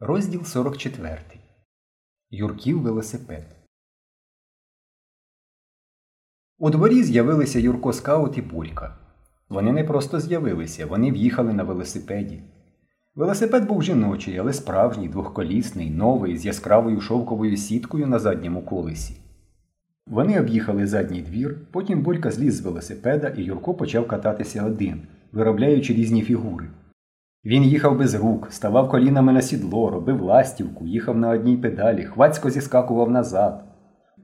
Розділ 44. Юрків велосипед. У дворі з'явилися Юрко Скаут і Бурька. Вони не просто з'явилися, вони в'їхали на велосипеді. Велосипед був жіночий, але справжній, двохколісний, новий, з яскравою шовковою сіткою на задньому колесі. Вони об'їхали задній двір, потім Борька зліз з велосипеда і Юрко почав кататися один, виробляючи різні фігури. Він їхав без рук, ставав колінами на сідло, робив ластівку, їхав на одній педалі, хвацько зіскакував назад.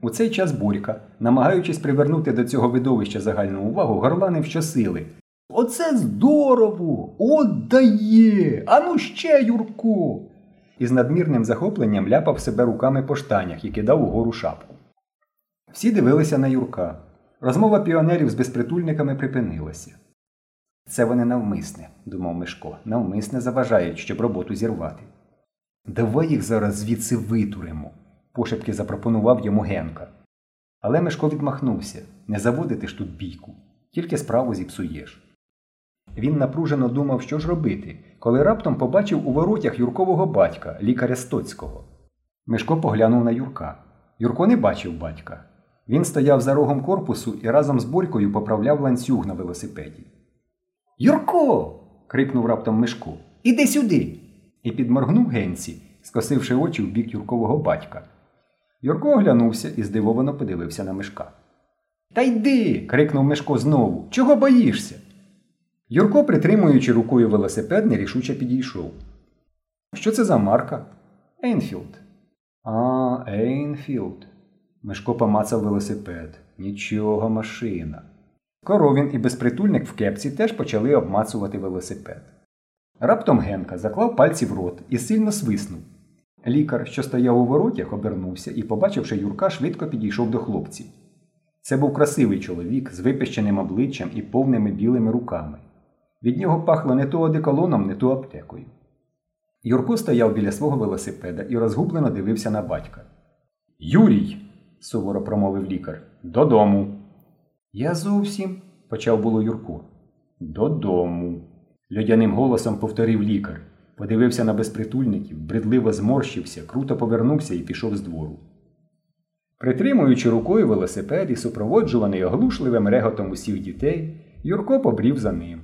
У цей час Борька, намагаючись привернути до цього видовища загальну увагу, горланив щосили. Оце здорово! От дає! Ану ще, Юрко! І з надмірним захопленням ляпав себе руками по штанях і кидав угору шапку. Всі дивилися на Юрка. Розмова піонерів з безпритульниками припинилася. Це вони навмисне, думав Мишко, навмисне заважають, щоб роботу зірвати. Давай їх зараз звідси витуримо, пошепки запропонував йому Генка. Але Мишко відмахнувся не заводити ж тут бійку, тільки справу зіпсуєш. Він напружено думав, що ж робити, коли раптом побачив у воротях Юркового батька, лікаря Стоцького. Мишко поглянув на Юрка. Юрко не бачив батька. Він стояв за рогом корпусу і разом з Борькою поправляв ланцюг на велосипеді. Юрко. крикнув раптом Мишко. Іди сюди. І підморгнув генці, скосивши очі в бік Юркового батька. Юрко оглянувся і здивовано подивився на Мишка. Та йди. крикнув Мишко знову. Чого боїшся? Юрко, притримуючи рукою велосипед, нерішуче підійшов. Що це за марка? Ейнфілд. А, Ейнфілд. Мишко помацав велосипед. Нічого машина. Коровін і безпритульник в кепці теж почали обмацувати велосипед. Раптом Генка заклав пальці в рот і сильно свиснув. Лікар, що стояв у воротях, обернувся і, побачивши Юрка, швидко підійшов до хлопців. Це був красивий чоловік з випещеним обличчям і повними білими руками. Від нього пахло не то одеколоном, не то аптекою. Юрко стояв біля свого велосипеда і розгублено дивився на батька. Юрій, суворо промовив лікар, додому. Я зовсім, почав було Юрко. Додому. Льодяним голосом повторив лікар, подивився на безпритульників, бредливо зморщився, круто повернувся і пішов з двору. Притримуючи рукою велосипед і супроводжуваний оглушливим реготом усіх дітей, Юрко побрів за ним.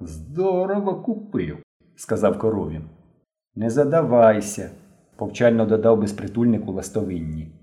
Здорово купив, сказав коровін. Не задавайся, повчально додав безпритульнику ластовинні.